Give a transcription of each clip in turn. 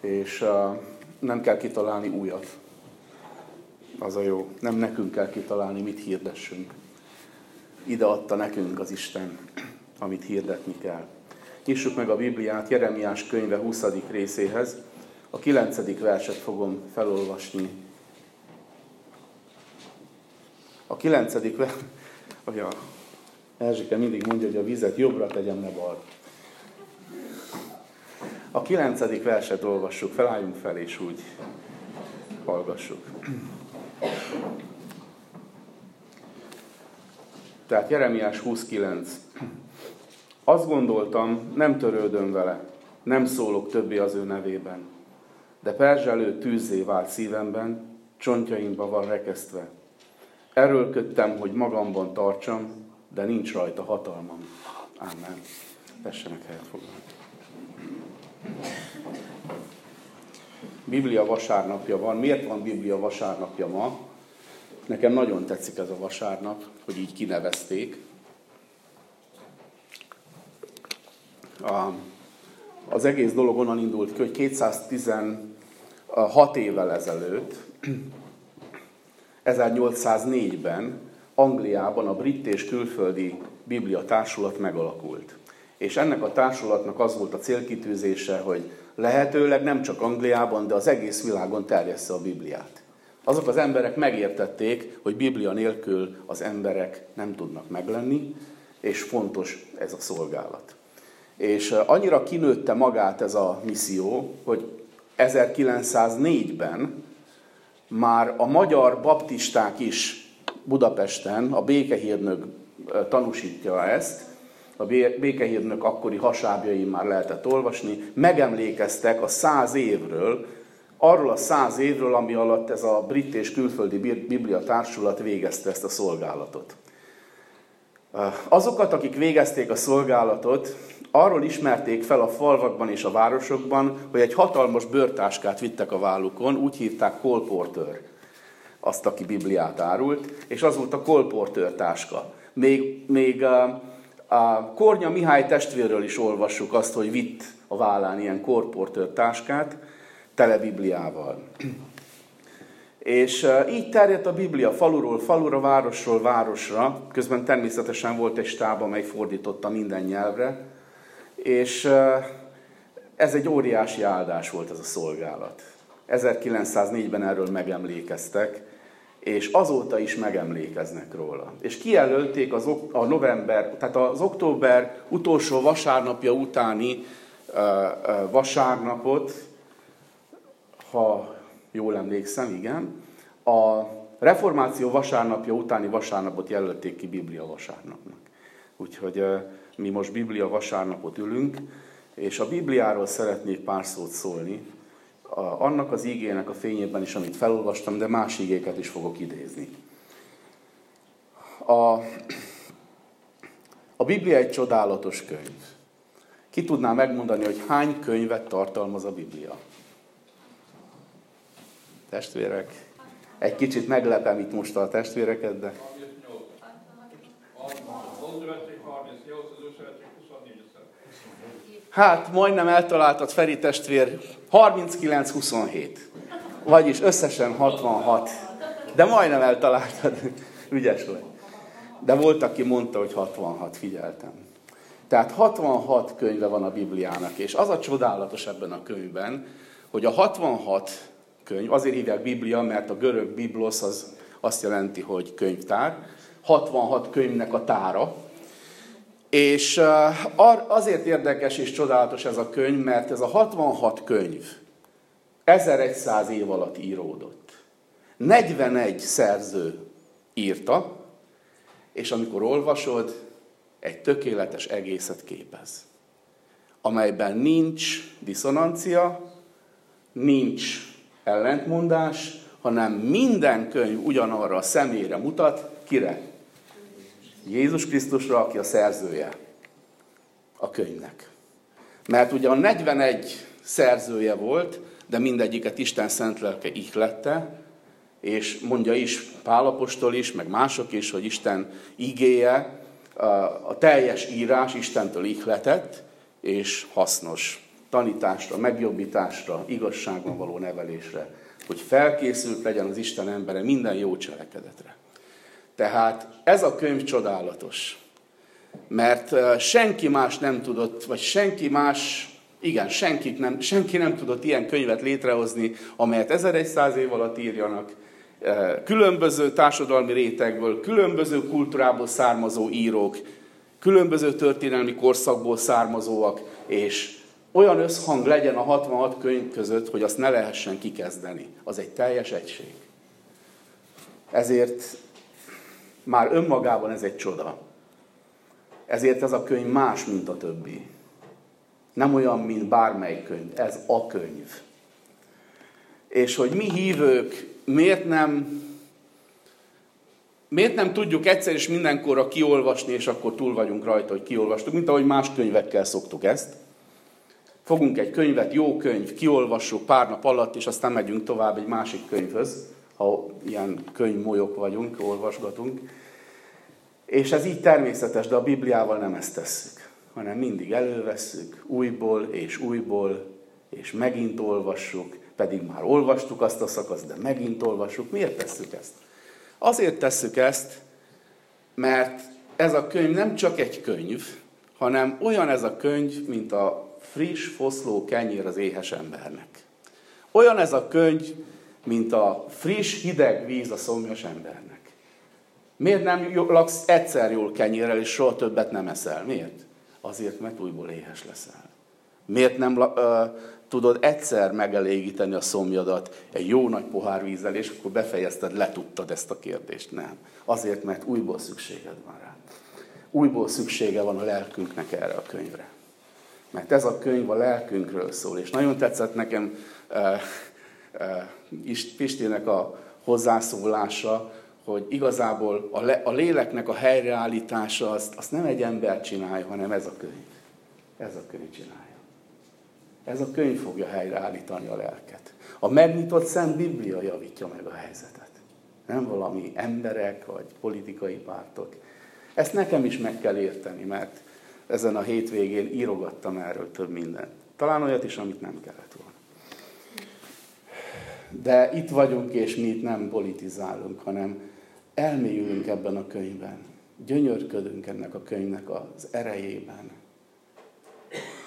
és nem kell kitalálni újat. Az a jó. Nem nekünk kell kitalálni, mit hirdessünk. Ide adta nekünk az Isten, amit hirdetni kell. Nyissuk meg a Bibliát Jeremiás könyve 20. részéhez. A 9. verset fogom felolvasni. A 9. verset, a Erzsike mindig mondja, hogy a vizet jobbra tegyem, ne balra. A 9. verset olvassuk, felálljunk fel, és úgy hallgassuk. Tehát Jeremiás 29. Azt gondoltam, nem törődöm vele, nem szólok többé az ő nevében. De perzselő tűzé vált szívemben, csontjaimba van rekesztve. Erőlködtem, hogy magamban tartsam, de nincs rajta hatalmam. Amen. Tessenek helyet foglalni. Biblia vasárnapja van. Miért van Biblia vasárnapja ma? Nekem nagyon tetszik ez a vasárnap, hogy így kinevezték. Az egész dolog onnan indult ki, hogy 216 évvel ezelőtt, 1804-ben Angliában a brit és külföldi Biblia társulat megalakult. És ennek a társulatnak az volt a célkitűzése, hogy lehetőleg nem csak Angliában, de az egész világon terjessze a Bibliát. Azok az emberek megértették, hogy Biblia nélkül az emberek nem tudnak meglenni, és fontos ez a szolgálat. És annyira kinőtte magát ez a misszió, hogy 1904-ben már a magyar baptisták is Budapesten, a békehírnök tanúsítja ezt, a békehírnök akkori hasábjain már lehetett olvasni, megemlékeztek a száz évről, arról a száz évről, ami alatt ez a brit és külföldi Biblia társulat végezte ezt a szolgálatot. Azokat, akik végezték a szolgálatot, arról ismerték fel a falvakban és a városokban, hogy egy hatalmas bőrtáskát vittek a vállukon, úgy hívták kolportőr, azt, aki Bibliát árult, és az volt a kolportőr táska. Még, még a, Kornya Mihály testvérről is olvassuk azt, hogy vitt a vállán ilyen kolportőr táskát, tele Bibliával. És így terjedt a Biblia faluról falura, városról városra, közben természetesen volt egy stáb, amely fordította minden nyelvre, és ez egy óriási áldás volt ez a szolgálat. 1904-ben erről megemlékeztek, és azóta is megemlékeznek róla. És kijelölték az, a november, tehát az október utolsó vasárnapja utáni vasárnapot, ha jól emlékszem, igen, a reformáció vasárnapja utáni vasárnapot jelölték ki Biblia vasárnapnak. Úgyhogy mi most Biblia vasárnapot ülünk, és a Bibliáról szeretnék pár szót szólni, annak az ígének a fényében is, amit felolvastam, de más ígéket is fogok idézni. A, a Biblia egy csodálatos könyv. Ki tudná megmondani, hogy hány könyvet tartalmaz a Biblia? Testvérek, egy kicsit meglepem itt most a testvéreket, de... Hát, majdnem eltaláltad Feri testvér, 39-27. Vagyis összesen 66. De majdnem eltaláltad. Ügyes vagy. De volt, aki mondta, hogy 66, figyeltem. Tehát 66 könyve van a Bibliának, és az a csodálatos ebben a könyvben, hogy a 66 könyv, azért hívják Biblia, mert a görög biblos az azt jelenti, hogy könyvtár, 66 könyvnek a tára, és azért érdekes és csodálatos ez a könyv, mert ez a 66 könyv 1100 év alatt íródott. 41 szerző írta, és amikor olvasod, egy tökéletes egészet képez, amelyben nincs diszonancia, nincs ellentmondás, hanem minden könyv ugyanarra a személyre mutat, kire? Jézus Krisztusra, aki a szerzője a könyvnek. Mert ugye a 41 szerzője volt, de mindegyiket Isten szent lelke ihlette, és mondja is Pálapostól is, meg mások is, hogy Isten igéje, a teljes írás Istentől ihletett, és hasznos tanításra, megjobbításra, igazságban való nevelésre, hogy felkészült legyen az Isten embere minden jó cselekedetre. Tehát ez a könyv csodálatos, mert senki más nem tudott, vagy senki más, igen, senki nem, senki nem tudott ilyen könyvet létrehozni, amelyet 1100 év alatt írjanak, különböző társadalmi rétegből, különböző kultúrából származó írók, különböző történelmi korszakból származóak, és olyan összhang legyen a 66 könyv között, hogy azt ne lehessen kikezdeni. Az egy teljes egység. Ezért már önmagában ez egy csoda. Ezért ez a könyv más, mint a többi. Nem olyan, mint bármely könyv. Ez a könyv. És hogy mi hívők miért nem, miért nem tudjuk egyszer és mindenkorra kiolvasni, és akkor túl vagyunk rajta, hogy kiolvastuk, mint ahogy más könyvekkel szoktuk ezt. Fogunk egy könyvet, jó könyv, kiolvassuk pár nap alatt, és aztán megyünk tovább egy másik könyvhöz, ha ilyen könyvmolyok vagyunk, olvasgatunk. És ez így természetes, de a Bibliával nem ezt tesszük, hanem mindig elővesszük újból és újból, és megint olvassuk, pedig már olvastuk azt a szakaszt, de megint olvassuk. Miért tesszük ezt? Azért tesszük ezt, mert ez a könyv nem csak egy könyv, hanem olyan ez a könyv, mint a friss, foszló kenyér az éhes embernek. Olyan ez a könyv, mint a friss, hideg víz a szomjas embernek. Miért nem laksz egyszer jól kenyérrel, és soha többet nem eszel? Miért? Azért, mert újból éhes leszel. Miért nem uh, tudod egyszer megelégíteni a szomjadat egy jó nagy pohár vízzel, és akkor befejezted, letudtad ezt a kérdést. Nem. Azért, mert újból szükséged van rá. Újból szüksége van a lelkünknek erre a könyvre. Mert ez a könyv a lelkünkről szól. És nagyon tetszett nekem uh, uh, Pistinek a hozzászólása, hogy igazából a, le, a léleknek a helyreállítása azt, azt nem egy ember csinálja, hanem ez a könyv. Ez a könyv csinálja. Ez a könyv fogja helyreállítani a lelket. A megnyitott Szent Biblia javítja meg a helyzetet. Nem valami emberek vagy politikai pártok. Ezt nekem is meg kell érteni, mert ezen a hétvégén írogattam erről több mindent. Talán olyat is, amit nem kellett. De itt vagyunk, és mi itt nem politizálunk, hanem elmélyülünk ebben a könyvben. Gyönyörködünk ennek a könyvnek az erejében.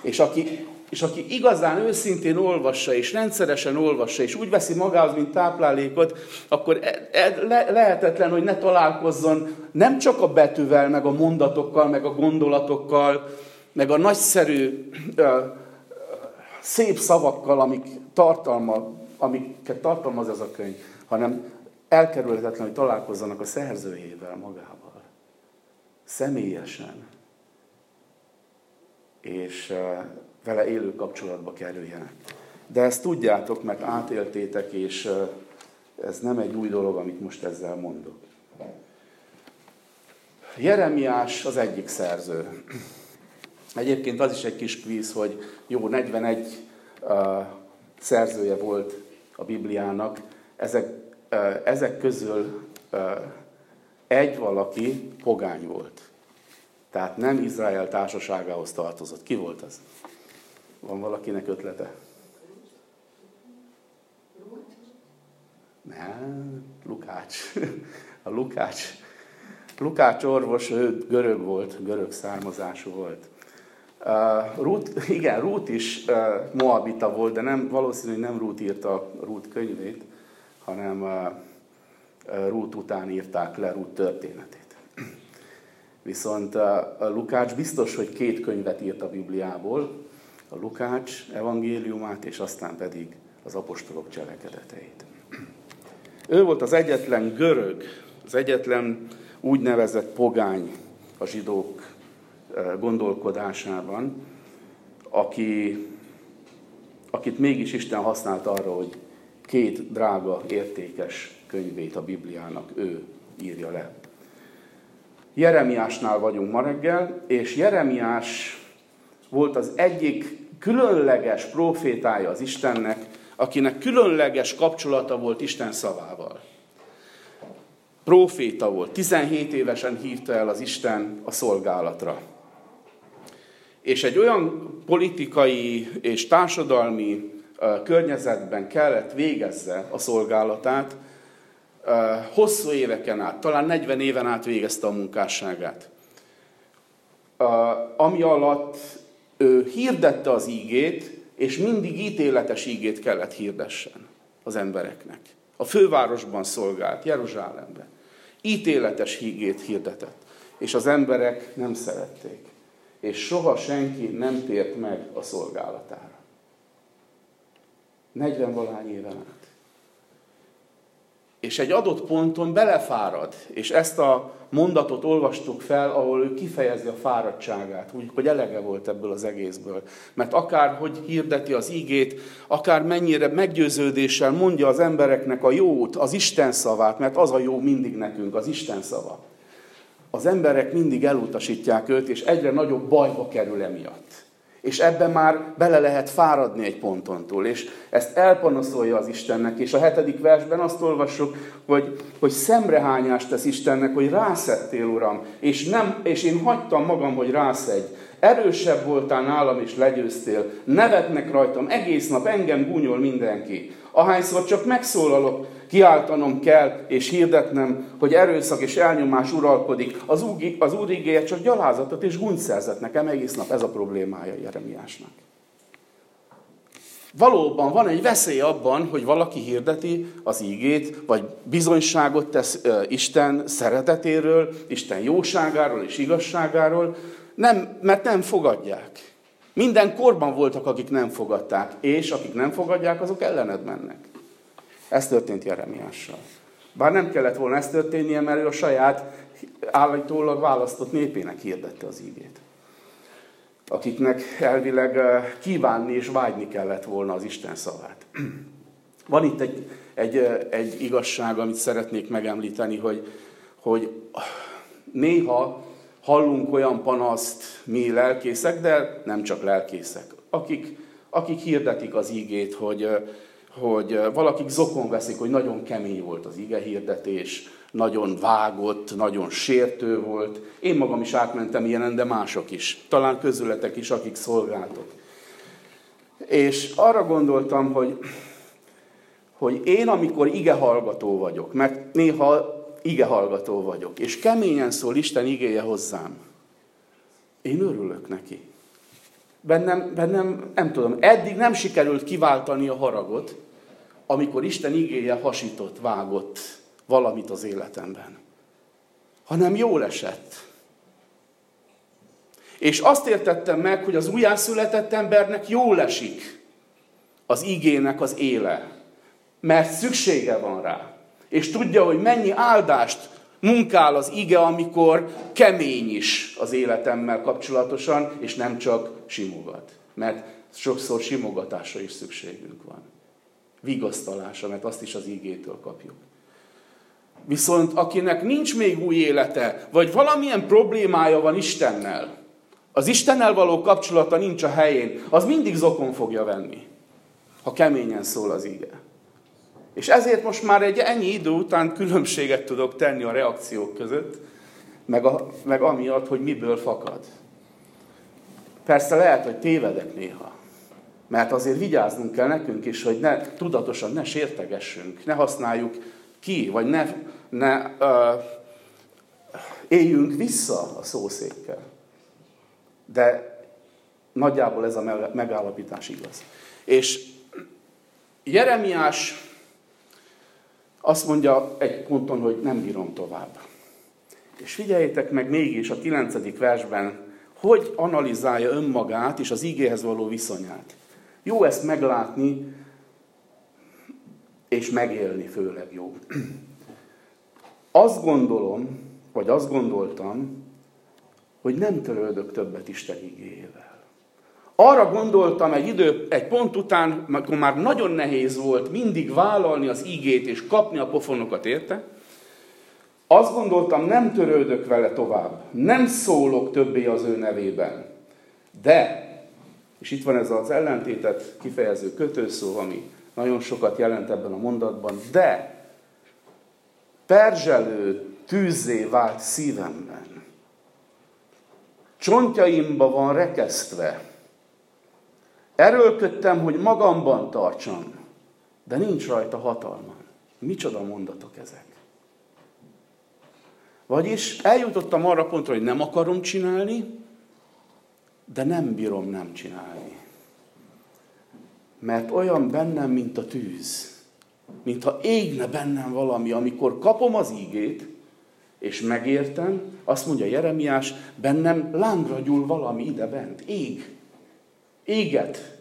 És aki és aki igazán őszintén olvassa, és rendszeresen olvassa, és úgy veszi magához, mint táplálékot, akkor e, e, le, lehetetlen, hogy ne találkozzon nem csak a betűvel, meg a mondatokkal, meg a gondolatokkal, meg a nagyszerű, ö, szép szavakkal, amik tartalma, amiket tartalmaz ez a könyv, hanem elkerülhetetlen, hogy találkozzanak a szerzőjével magával. Személyesen. És vele élő kapcsolatba kerüljenek. De ezt tudjátok, mert átéltétek, és ez nem egy új dolog, amit most ezzel mondok. Jeremiás az egyik szerző. Egyébként az is egy kis kvíz, hogy jó, 41 uh, szerzője volt a Bibliának, ezek, ezek közül egy valaki pogány volt. Tehát nem Izrael társaságához tartozott. Ki volt az? Van valakinek ötlete? Nem, Lukács. A Lukács. Lukács orvos, ő görög volt, görög származású volt. Uh, Ruth, igen, Ruth is uh, Moabita volt, de nem, valószínű, hogy nem Ruth írta Ruth könyvét, hanem uh, Ruth után írták le Ruth történetét. Viszont uh, Lukács biztos, hogy két könyvet írt a Bibliából, a Lukács evangéliumát, és aztán pedig az apostolok cselekedeteit. Ő volt az egyetlen görög, az egyetlen úgynevezett pogány a zsidók gondolkodásában, aki, akit mégis Isten használt arra, hogy két drága, értékes könyvét a Bibliának ő írja le. Jeremiásnál vagyunk ma reggel, és Jeremiás volt az egyik különleges profétája az Istennek, akinek különleges kapcsolata volt Isten szavával. Proféta volt, 17 évesen hívta el az Isten a szolgálatra. És egy olyan politikai és társadalmi környezetben kellett végezze a szolgálatát, hosszú éveken át, talán 40 éven át végezte a munkásságát. Ami alatt ő hirdette az ígét, és mindig ítéletes ígét kellett hirdessen az embereknek. A fővárosban szolgált, Jeruzsálemben. Ítéletes ígét hirdetett. És az emberek nem szerették. És soha senki nem tért meg a szolgálatára. 40 valány éven át. És egy adott ponton belefárad, és ezt a mondatot olvastuk fel, ahol ő kifejezi a fáradtságát, úgy, hogy elege volt ebből az egészből. Mert akár hogy hirdeti az ígét, akár mennyire meggyőződéssel mondja az embereknek a jót, az Isten szavát, mert az a jó mindig nekünk, az Isten szava. Az emberek mindig elutasítják őt, és egyre nagyobb bajba kerül emiatt. És ebben már bele lehet fáradni egy pontontól. És ezt elpanaszolja az Istennek. És a hetedik versben azt olvassuk, hogy, hogy szemrehányást tesz Istennek, hogy rászettél, Uram, és, nem, és én hagytam magam, hogy rászedj. Erősebb voltál nálam, és legyőztél. Nevetnek rajtam, egész nap engem gúnyol mindenki. Ahányszor csak megszólalok, kiáltanom kell, és hirdetnem, hogy erőszak és elnyomás uralkodik. Az, úr, az úr igéje csak gyalázatot és gúnyt szerzett nekem egész nap. Ez a problémája Jeremiásnak. Valóban van egy veszély abban, hogy valaki hirdeti az ígét, vagy bizonyságot tesz Isten szeretetéről, Isten jóságáról és igazságáról, nem, mert nem fogadják. Minden korban voltak, akik nem fogadták, és akik nem fogadják, azok ellened mennek. Ez történt Jeremiással. Bár nem kellett volna ez történnie, mert ő a saját állítólag választott népének hirdette az ígét. Akiknek elvileg eh, kívánni és vágyni kellett volna az Isten szavát. Van itt egy, egy, eh, egy igazság, amit szeretnék megemlíteni, hogy, hogy néha hallunk olyan panaszt mi lelkészek, de nem csak lelkészek, akik, akik hirdetik az ígét, hogy, eh, hogy valakik zokon veszik, hogy nagyon kemény volt az ige hirdetés, nagyon vágott, nagyon sértő volt. Én magam is átmentem ilyenen, de mások is. Talán közületek is, akik szolgáltok. És arra gondoltam, hogy, hogy én, amikor ige hallgató vagyok, mert néha ige hallgató vagyok, és keményen szól Isten igéje hozzám, én örülök neki. Bennem, bennem, nem tudom, eddig nem sikerült kiváltani a haragot, amikor Isten igéje hasított, vágott valamit az életemben. Hanem jól esett. És azt értettem meg, hogy az újjászületett embernek jól esik az igének az éle. Mert szüksége van rá. És tudja, hogy mennyi áldást munkál az ige, amikor kemény is az életemmel kapcsolatosan, és nem csak simogat. Mert sokszor simogatásra is szükségünk van. Vigasztalásra, mert azt is az ígétől kapjuk. Viszont akinek nincs még új élete, vagy valamilyen problémája van Istennel, az Istennel való kapcsolata nincs a helyén, az mindig zokon fogja venni, ha keményen szól az ige. És ezért most már egy ennyi idő után különbséget tudok tenni a reakciók között, meg, a, meg amiatt, hogy miből fakad. Persze lehet, hogy tévedek néha. Mert azért vigyáznunk kell nekünk is, hogy ne, tudatosan ne sértegessünk, ne használjuk ki, vagy ne, ne uh, éljünk vissza a szószékkel. De nagyjából ez a megállapítás igaz. És Jeremiás azt mondja egy ponton, hogy nem bírom tovább. És figyeljétek meg mégis a kilencedik versben, hogy analizálja önmagát és az igéhez való viszonyát. Jó ezt meglátni, és megélni főleg jó. Azt gondolom, vagy azt gondoltam, hogy nem törődök többet Isten igéjével. Arra gondoltam egy idő, egy pont után, amikor már nagyon nehéz volt mindig vállalni az igét és kapni a pofonokat érte, azt gondoltam, nem törődök vele tovább, nem szólok többé az ő nevében. De, és itt van ez az ellentétet kifejező kötőszó, ami nagyon sokat jelent ebben a mondatban, de perzselő tűzé vált szívemben. csontjaimba van rekesztve. Erőlködtem, hogy magamban tartsam, de nincs rajta hatalmam. Micsoda mondatok ezek? Vagyis eljutottam arra pontra, hogy nem akarom csinálni, de nem bírom nem csinálni. Mert olyan bennem, mint a tűz. Mintha égne bennem valami, amikor kapom az ígét, és megértem, azt mondja Jeremiás, bennem lángra gyúl valami ide bent, ég. Éget.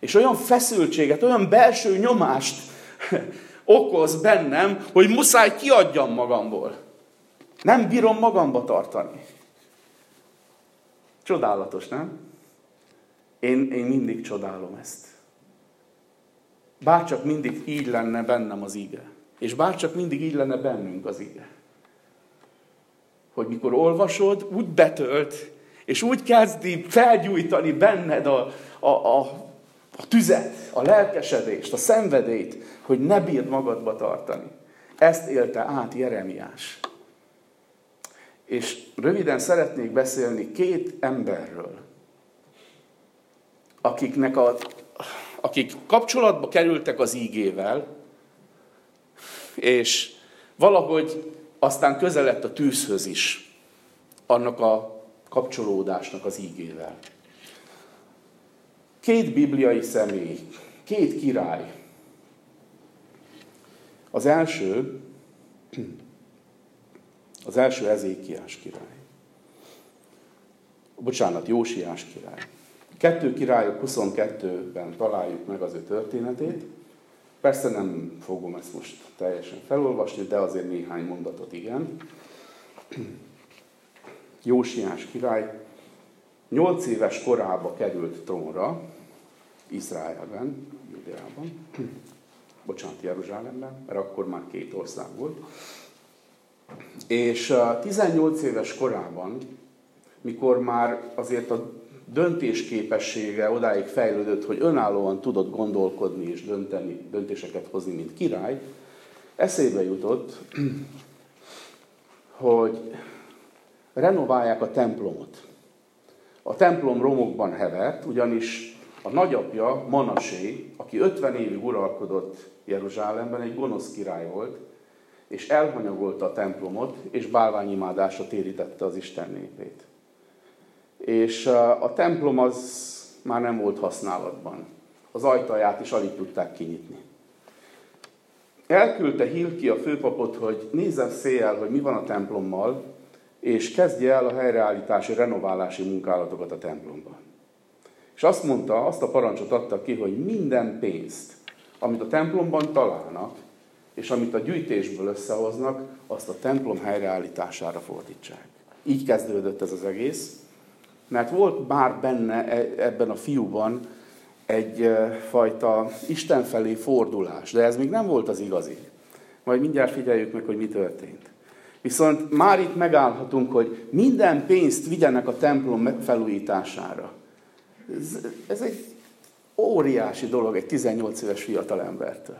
És olyan feszültséget, olyan belső nyomást okoz bennem, hogy muszáj kiadjam magamból. Nem bírom magamba tartani. Csodálatos, nem? Én, én mindig csodálom ezt. Bárcsak mindig így lenne bennem az ige. És bárcsak mindig így lenne bennünk az ige. Hogy mikor olvasod, úgy betölt, és úgy kezdi felgyújtani benned a, a, a, a tüzet, a lelkesedést, a szenvedét, hogy ne bírd magadba tartani. Ezt élte át Jeremiás. És röviden szeretnék beszélni két emberről, akiknek a, akik kapcsolatba kerültek az ígével, és valahogy aztán közelett a tűzhöz is, annak a kapcsolódásnak az ígével. Két bibliai személy, két király. Az első az első Ezékiás király. Bocsánat, Jósiás király. Kettő királyok 22-ben találjuk meg az ő történetét. Persze nem fogom ezt most teljesen felolvasni, de azért néhány mondatot igen. Jósiás király 8 éves korába került trónra, Izraelben, Judeában, bocsánat, Jeruzsálemben, mert akkor már két ország volt. És 18 éves korában, mikor már azért a döntésképessége odáig fejlődött, hogy önállóan tudott gondolkodni és dönteni, döntéseket hozni, mint király, eszébe jutott, hogy renoválják a templomot. A templom romokban hevert, ugyanis a nagyapja, Manasé, aki 50 évig uralkodott Jeruzsálemben, egy gonosz király volt, és elhanyagolta a templomot, és bálványimádásra térítette az Isten népét. És a templom az már nem volt használatban. Az ajtaját is alig tudták kinyitni. Elküldte Hilki a főpapot, hogy nézzen széjjel, hogy mi van a templommal, és kezdje el a helyreállítási, renoválási munkálatokat a templomban. És azt mondta, azt a parancsot adta ki, hogy minden pénzt, amit a templomban találnak, és amit a gyűjtésből összehoznak, azt a templom helyreállítására fordítsák. Így kezdődött ez az egész, mert volt bár benne e, ebben a fiúban egy e, Isten felé fordulás, de ez még nem volt az igazi. Majd mindjárt figyeljük meg, hogy mi történt. Viszont már itt megállhatunk, hogy minden pénzt vigyenek a templom felújítására. Ez, ez egy óriási dolog egy 18 éves fiatalembertől.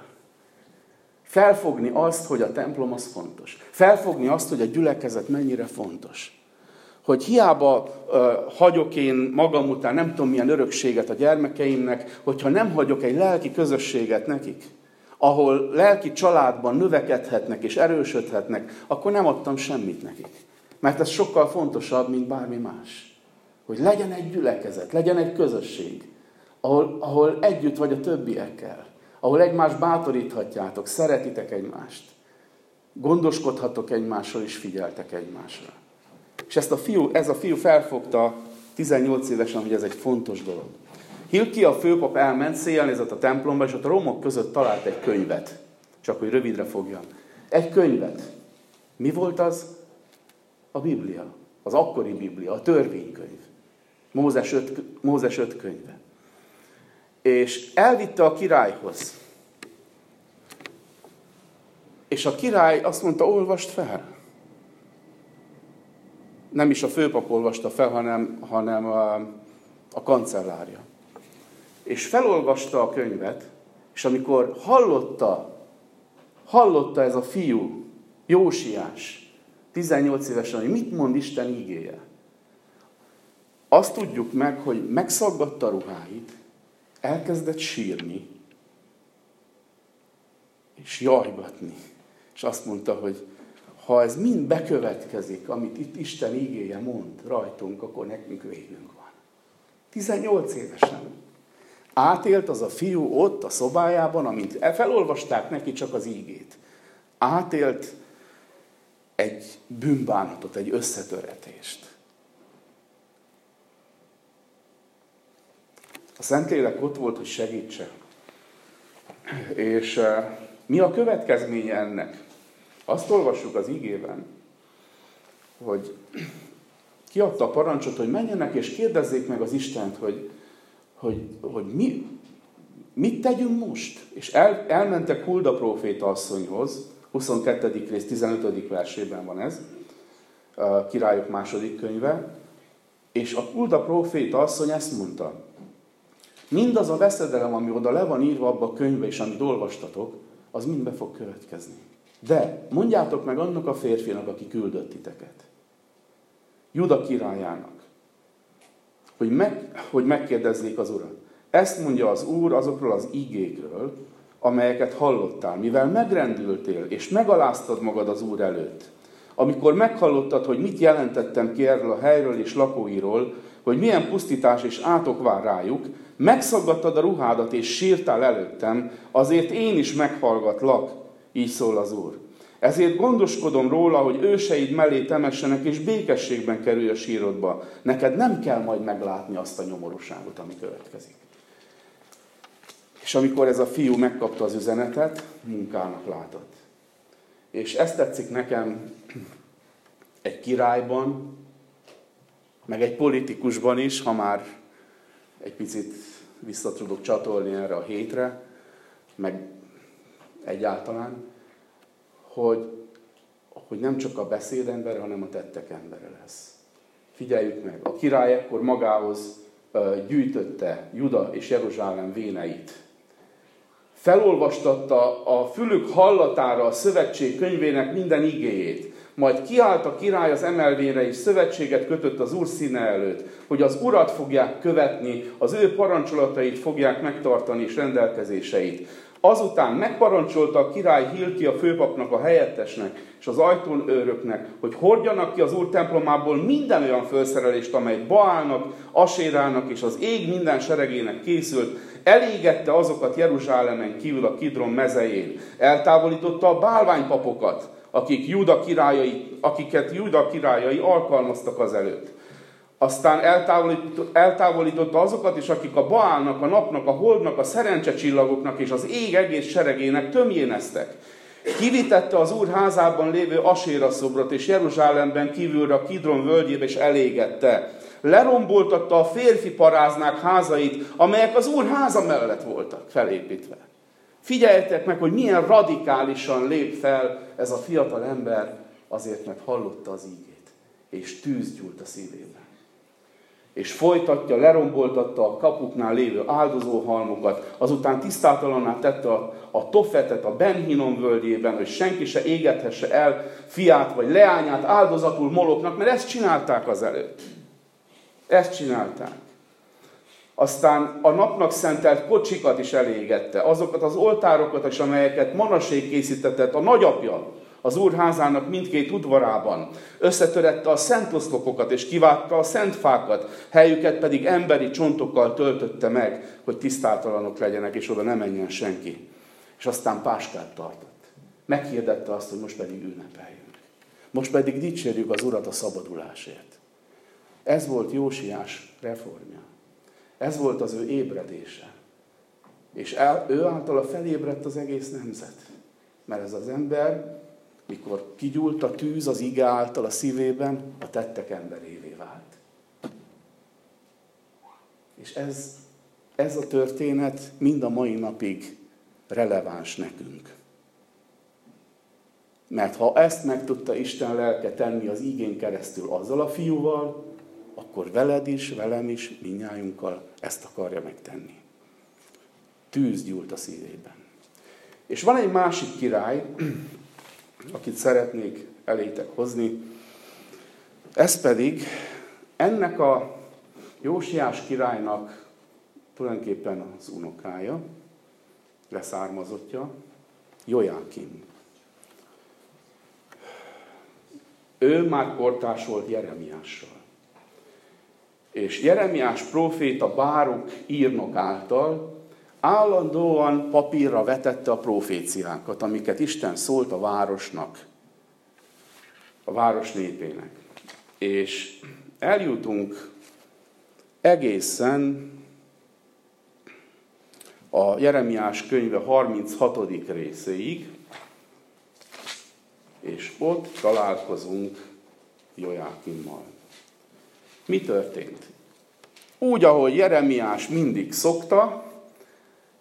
Felfogni azt, hogy a templom az fontos. Felfogni azt, hogy a gyülekezet mennyire fontos. Hogy hiába uh, hagyok én magam után nem tudom milyen örökséget a gyermekeimnek, hogyha nem hagyok egy lelki közösséget nekik, ahol lelki családban növekedhetnek és erősödhetnek, akkor nem adtam semmit nekik. Mert ez sokkal fontosabb, mint bármi más. Hogy legyen egy gyülekezet, legyen egy közösség, ahol, ahol együtt vagy a többiekkel ahol egymást bátoríthatjátok, szeretitek egymást, gondoskodhatok egymásról és figyeltek egymásra. És ezt a fiú, ez a fiú felfogta 18 évesen, hogy ez egy fontos dolog. Hilki a főpap elment, széjjelnézett a templomba, és ott a romok között talált egy könyvet. Csak hogy rövidre fogjam. Egy könyvet. Mi volt az? A Biblia. Az akkori Biblia, a törvénykönyv. Mózes öt, Mózes öt könyve és elvitte a királyhoz. És a király azt mondta, olvast fel. Nem is a főpap olvasta fel, hanem, hanem a, a kancellárja. És felolvasta a könyvet, és amikor hallotta, hallotta ez a fiú, Jósiás, 18 évesen, hogy mit mond Isten ígéje, azt tudjuk meg, hogy megszaggatta ruháit, elkezdett sírni, és jajgatni. És azt mondta, hogy ha ez mind bekövetkezik, amit itt Isten ígéje mond rajtunk, akkor nekünk végünk van. 18 évesen. Átélt az a fiú ott a szobájában, amint felolvasták neki csak az ígét. Átélt egy bűnbánatot, egy összetöretést. A Szentlélek ott volt, hogy segítse. És eh, mi a következménye ennek? Azt olvassuk az igében, hogy kiadta a parancsot, hogy menjenek és kérdezzék meg az Istent, hogy, hogy, hogy mi, mit tegyünk most? És el, elmentek Hulda próféta asszonyhoz, 22. rész 15. versében van ez, királyok második könyve, és a Hulda próféta asszony ezt mondta, mindaz a veszedelem, ami oda le van írva abba a könyvbe, és amit olvastatok, az mind be fog következni. De mondjátok meg annak a férfinak, aki küldött titeket. Juda királyának. Hogy, meg, hogy megkérdezzék az urat. Ezt mondja az Úr azokról az igékről, amelyeket hallottál, mivel megrendültél, és megaláztad magad az Úr előtt. Amikor meghallottad, hogy mit jelentettem ki erről a helyről és lakóiról, hogy milyen pusztítás és átok vár rájuk, megszaggattad a ruhádat és sírtál előttem, azért én is meghallgatlak, így szól az Úr. Ezért gondoskodom róla, hogy őseid mellé temessenek, és békességben kerülj a sírodba. Neked nem kell majd meglátni azt a nyomorúságot, ami következik. És amikor ez a fiú megkapta az üzenetet, munkának látott. És ezt tetszik nekem egy királyban, meg egy politikusban is, ha már egy picit vissza tudok csatolni erre a hétre, meg egyáltalán, hogy, hogy nem csak a beszéd embere, hanem a tettek embere lesz. Figyeljük meg, a király ekkor magához gyűjtötte Juda és Jeruzsálem véneit. Felolvastatta a fülük hallatára a szövetség könyvének minden igéjét. Majd kiállt a király az emelvényre, és szövetséget kötött az úr színe előtt, hogy az urat fogják követni, az ő parancsolatait fogják megtartani és rendelkezéseit. Azután megparancsolta a király Hilki a főpapnak, a helyettesnek és az ajtón őröknek, hogy hordjanak ki az úr templomából minden olyan felszerelést, amely Baálnak, Asérának és az ég minden seregének készült, elégette azokat Jeruzsálemen kívül a Kidron mezején, eltávolította a bálványpapokat, akik Júda királyai, akiket Júda királyai alkalmaztak az előtt. Aztán eltávolította, azokat is, akik a Baálnak, a napnak, a holdnak, a szerencsecsillagoknak és az ég egész seregének tömjéneztek. Kivitette az úr házában lévő Aséra szobrot, és Jeruzsálemben kívülre a Kidron völgyébe, és elégette. Leromboltatta a férfi paráznák házait, amelyek az úr háza mellett voltak felépítve. Figyeljetek meg, hogy milyen radikálisan lép fel ez a fiatal ember, azért, mert hallotta az ígét, és tűz gyúlt a szívében. És folytatja, leromboltatta a kapuknál lévő áldozóhalmokat, azután tisztátalanná tette a, a Tofetet a Benhinom völgyében, hogy senki se égethesse el fiát vagy leányát áldozatul moloknak, mert ezt csinálták az előtt. Ezt csinálták. Aztán a napnak szentelt kocsikat is elégette, azokat az oltárokat is, amelyeket Manasé készítetett, a nagyapja az úrházának mindkét udvarában. Összetörette a szent oszlopokat és kivágta a szent fákat, helyüket pedig emberi csontokkal töltötte meg, hogy tisztátalanok legyenek, és oda ne menjen senki. És aztán páskát tartott. Meghirdette azt, hogy most pedig ünnepeljünk. Most pedig dicsérjük az Urat a szabadulásért. Ez volt Jósiás reformja. Ez volt az ő ébredése. És el, ő általa felébredt az egész nemzet. Mert ez az ember, mikor kigyúlt a tűz az ige által a szívében, a tettek emberévé vált. És ez, ez a történet mind a mai napig releváns nekünk. Mert ha ezt meg tudta Isten lelke tenni az igén keresztül azzal a fiúval, akkor veled is, velem is, minnyájunkkal ezt akarja megtenni. Tűz gyúlt a szívében. És van egy másik király, akit szeretnék elétek hozni, ez pedig ennek a Jósiás királynak tulajdonképpen az unokája, leszármazottja, Jojákim. Ő már kortás volt Jeremiással. És Jeremiás próféta Báruk írnok által állandóan papírra vetette a proféciákat, amiket Isten szólt a városnak, a város népének. És eljutunk egészen a Jeremiás könyve 36. részéig, és ott találkozunk Jojákimmal. Mi történt? Úgy, ahogy Jeremiás mindig szokta,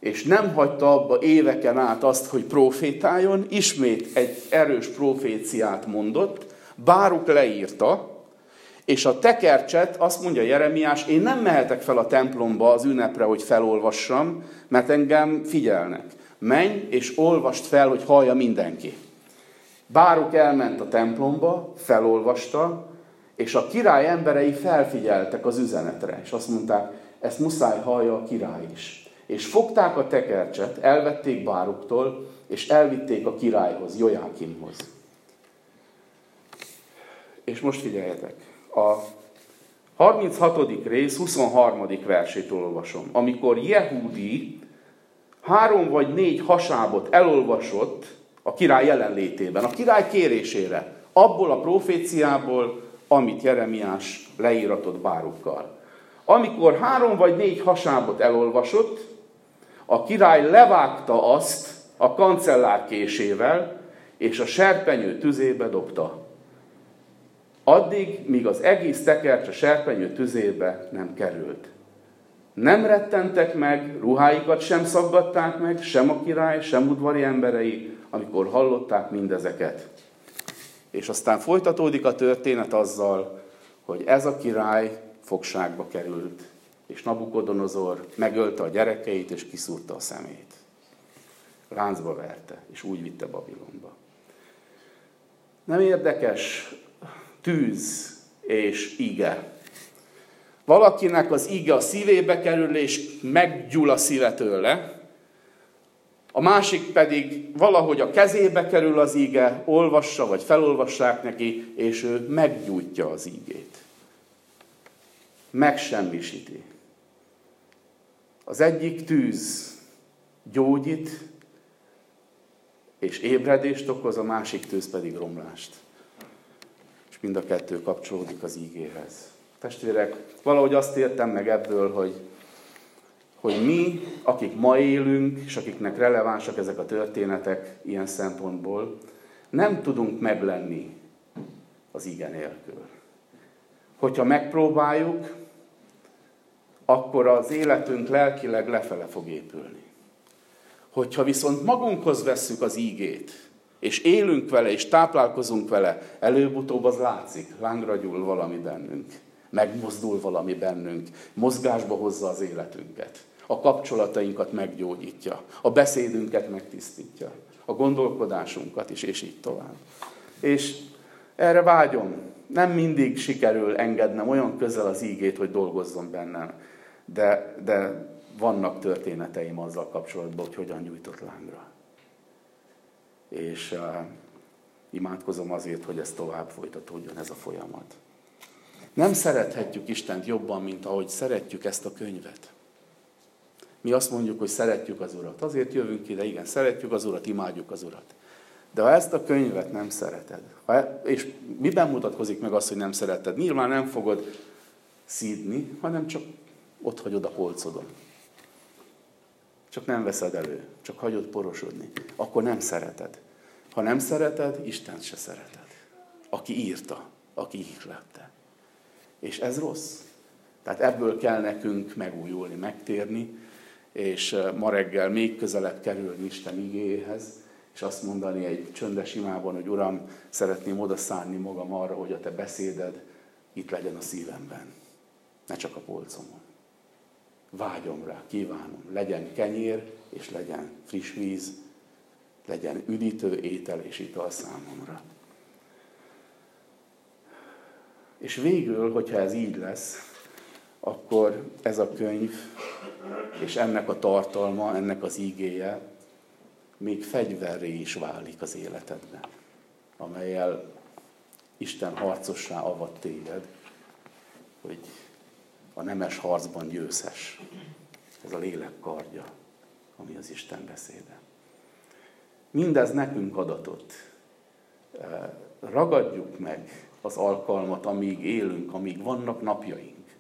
és nem hagyta abba éveken át azt, hogy profétáljon, ismét egy erős proféciát mondott, Báruk leírta, és a tekercset azt mondja Jeremiás, én nem mehetek fel a templomba az ünnepre, hogy felolvassam, mert engem figyelnek. Menj és olvast fel, hogy hallja mindenki. Báruk elment a templomba, felolvasta, és a király emberei felfigyeltek az üzenetre, és azt mondták, ezt muszáj hallja a király is. És fogták a tekercset, elvették Báruktól, és elvitték a királyhoz, Jojákimhoz. És most figyeljetek, a 36. rész 23. versét olvasom. Amikor Jehudi három vagy négy hasábot elolvasott a király jelenlétében, a király kérésére, abból a proféciából, amit Jeremiás leíratott Bárukkal. Amikor három vagy négy hasábot elolvasott, a király levágta azt a kancellár késével, és a serpenyő tüzébe dobta. Addig, míg az egész tekercs a serpenyő tüzébe nem került. Nem rettentek meg, ruháikat sem szaggatták meg, sem a király, sem udvari emberei, amikor hallották mindezeket. És aztán folytatódik a történet azzal, hogy ez a király fogságba került, és Nabukodonozor megölte a gyerekeit, és kiszúrta a szemét. Láncba verte, és úgy vitte Babilonba. Nem érdekes tűz és ige. Valakinek az ige a szívébe kerül, és meggyúl a szíve tőle, a másik pedig valahogy a kezébe kerül az ige, olvassa, vagy felolvassák neki, és ő meggyújtja az ígét. Megsemmisíti. Az egyik tűz gyógyít, és ébredést okoz, a másik tűz pedig romlást és mind a kettő kapcsolódik az ígéhez. Testvérek, valahogy azt értem meg ebből, hogy, hogy mi, akik ma élünk, és akiknek relevánsak ezek a történetek ilyen szempontból, nem tudunk meglenni az igen nélkül. Hogyha megpróbáljuk, akkor az életünk lelkileg lefele fog épülni. Hogyha viszont magunkhoz vesszük az ígét, és élünk vele, és táplálkozunk vele, előbb-utóbb az látszik, lángra gyúl valami bennünk, megmozdul valami bennünk, mozgásba hozza az életünket, a kapcsolatainkat meggyógyítja, a beszédünket megtisztítja, a gondolkodásunkat is, és így tovább. És erre vágyom. Nem mindig sikerül engednem olyan közel az ígét, hogy dolgozzon bennem, de, de vannak történeteim azzal kapcsolatban, hogy hogyan nyújtott lángra és uh, imádkozom azért, hogy ez tovább folytatódjon ez a folyamat. Nem szerethetjük Istent jobban, mint ahogy szeretjük ezt a könyvet. Mi azt mondjuk, hogy szeretjük az Urat. Azért jövünk ide, igen, szeretjük az Urat, imádjuk az Urat. De ha ezt a könyvet nem szereted, ha, e, és miben mutatkozik meg az, hogy nem szereted? Nyilván nem fogod szídni, hanem csak ott hagyod a polcodon. Csak nem veszed elő, csak hagyod porosodni. Akkor nem szereted. Ha nem szereted, Isten se szereted. Aki írta, aki ihlette. És ez rossz. Tehát ebből kell nekünk megújulni, megtérni, és ma reggel még közelebb kerülni Isten igéhez, és azt mondani egy csöndes imában, hogy Uram, szeretném odaszállni magam arra, hogy a Te beszéded itt legyen a szívemben, ne csak a polcomon. Vágyom rá, kívánom, legyen kenyér, és legyen friss víz, legyen üdítő étel és ital számomra. És végül, hogyha ez így lesz, akkor ez a könyv és ennek a tartalma, ennek az ígéje még fegyverré is válik az életedben, amelyel Isten harcossá avat téged, hogy a nemes harcban győzhes. Ez a lélek kardja, ami az Isten beszéde. Mindez nekünk adatott. Ragadjuk meg az alkalmat, amíg élünk, amíg vannak napjaink,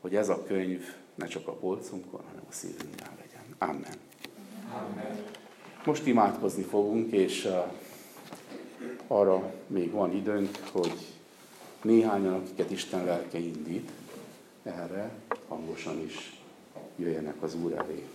hogy ez a könyv ne csak a polcunkon, hanem a szívünkben legyen. Amen. Amen. Most imádkozni fogunk, és arra még van időnk, hogy néhányan, akiket Isten lelke indít, erre hangosan is jöjjenek az Úr elé.